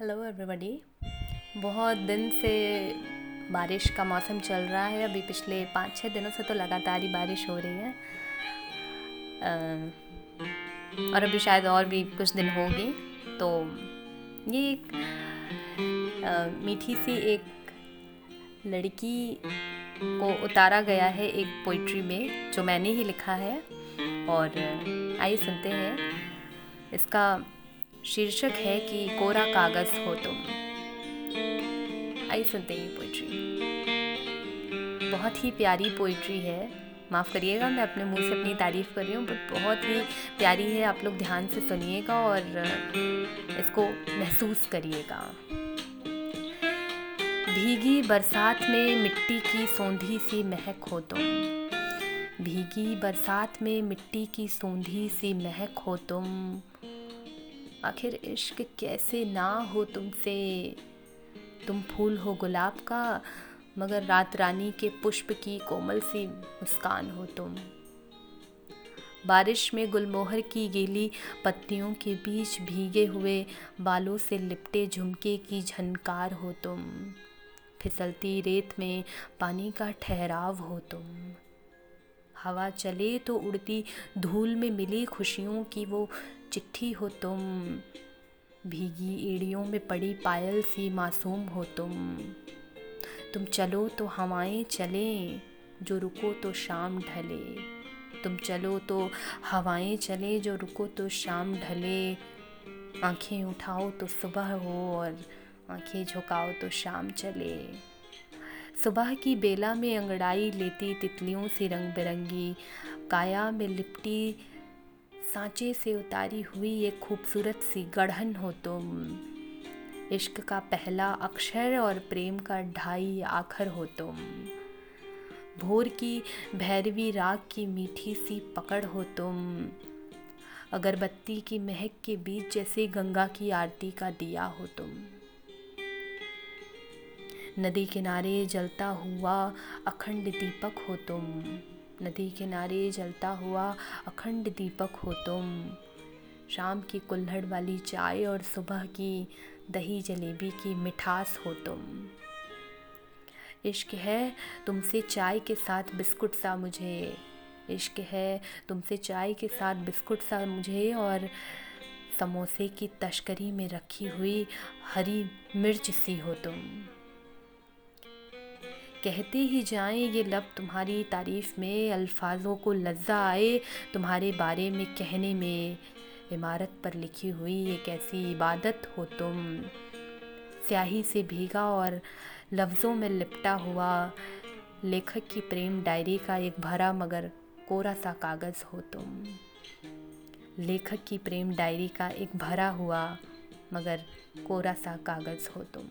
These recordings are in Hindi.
हेलो एवरीबॉडी बहुत दिन से बारिश का मौसम चल रहा है। अभी पिछले पाँच छः दिनों से तो लगातार ही बारिश हो रही है। और अभी शायद और भी कुछ दिन होगी। तो ये एक मीठी सी एक लड़की को उतारा गया है एक पोइट्री में, जो मैंने ही लिखा है। और आइए सुनते हैं। इसका शीर्षक है कि कोरा कागज़ हो तुम। आई सुनते हैं पोइट्री बहुत ही प्यारी पोइट्री है। माफ़ करिएगा, मैं अपने मुँह से अपनी तारीफ़ कर रही हूँ बट बहुत ही प्यारी है। आप लोग ध्यान से सुनिएगा और इसको महसूस करिएगा। भीगी बरसात में मिट्टी की सौंधी सी महक हो तुम। भीगी बरसात में मिट्टी की सौंधी सी महक हो तुम। आखिर इश्क कैसे ना हो तुमसे? तुम फूल हो गुलाब का, मगर रात रानी के पुष्प की कोमल सी मुस्कान हो तुम। बारिश में गुलमोहर की गीली पत्तियों के बीच भीगे हुए बालों से लिपटे झुमके की झनकार हो तुम। फिसलती रेत में पानी का ठहराव हो तुम। हवा चले तो उड़ती धूल में मिली खुशियों की वो चिट्ठी हो तुम। भीगी एड़ियों में पड़ी पायल सी मासूम हो तुम। तुम चलो तो हवाएँ चलें, जो रुको तो शाम ढले। तुम चलो तो हवाएँ चले, जो रुको तो शाम ढले। आँखें उठाओ तो सुबह हो और आँखें झुकाओ तो शाम चले। सुबह की बेला में अंगड़ाई लेती तितलियों से रंग बिरंगी, काया में लिपटी सांचे से उतारी हुई एक खूबसूरत सी गढ़न हो तुम। इश्क का पहला अक्षर और प्रेम का ढाई आखर हो तुम। भोर की भैरवी राग की मीठी सी पकड़ हो तुम। अगरबत्ती की महक के बीच जैसे गंगा की आरती का दिया हो तुम। नदी किनारे जलता हुआ अखंड दीपक हो तुम। नदी किनारे जलता हुआ अखंड दीपक हो तुम। शाम की कुल्हड़ वाली चाय और सुबह की दही जलेबी की मिठास हो तुम। इश्क है तुमसे चाय के साथ बिस्कुट सा मुझे। इश्क है तुमसे चाय के साथ बिस्कुट सा मुझे और समोसे की तस्करी में रखी हुई हरी मिर्च सी हो तुम। कहते ही जाएँ, ये लब तुम्हारी तारीफ़ में अल्फाजों को लज्जा आए तुम्हारे बारे में कहने में। इमारत पर लिखी हुई एक ऐसी इबादत हो तुम। स्याही से भीगा और लफ्ज़ों में लिपटा हुआ लेखक की प्रेम डायरी का एक भरा मगर कोरा सा कागज़ हो तुम। लेखक की प्रेम डायरी का एक भरा हुआ मगर कोरा सा कागज़ हो तुम।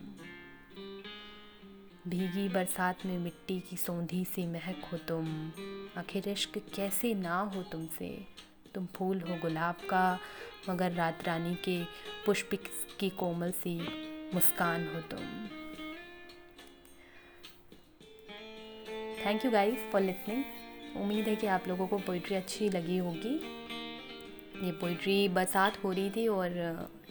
भीगी बरसात में मिट्टी की सौंधी सी महक हो तुम। आखिर इश्क कैसे ना हो तुमसे? तुम फूल हो गुलाब का, मगर रात रानी के पुष्प की कोमल सी मुस्कान हो तुम। Thank you guys for listening उम्मीद है कि आप लोगों को पोइट्री अच्छी लगी होगी। ये पोइट्री बरसात हो रही थी और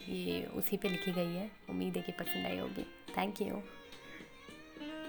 ये उसी पे लिखी गई है। उम्मीद है कि पसंद आई होगी। Thank you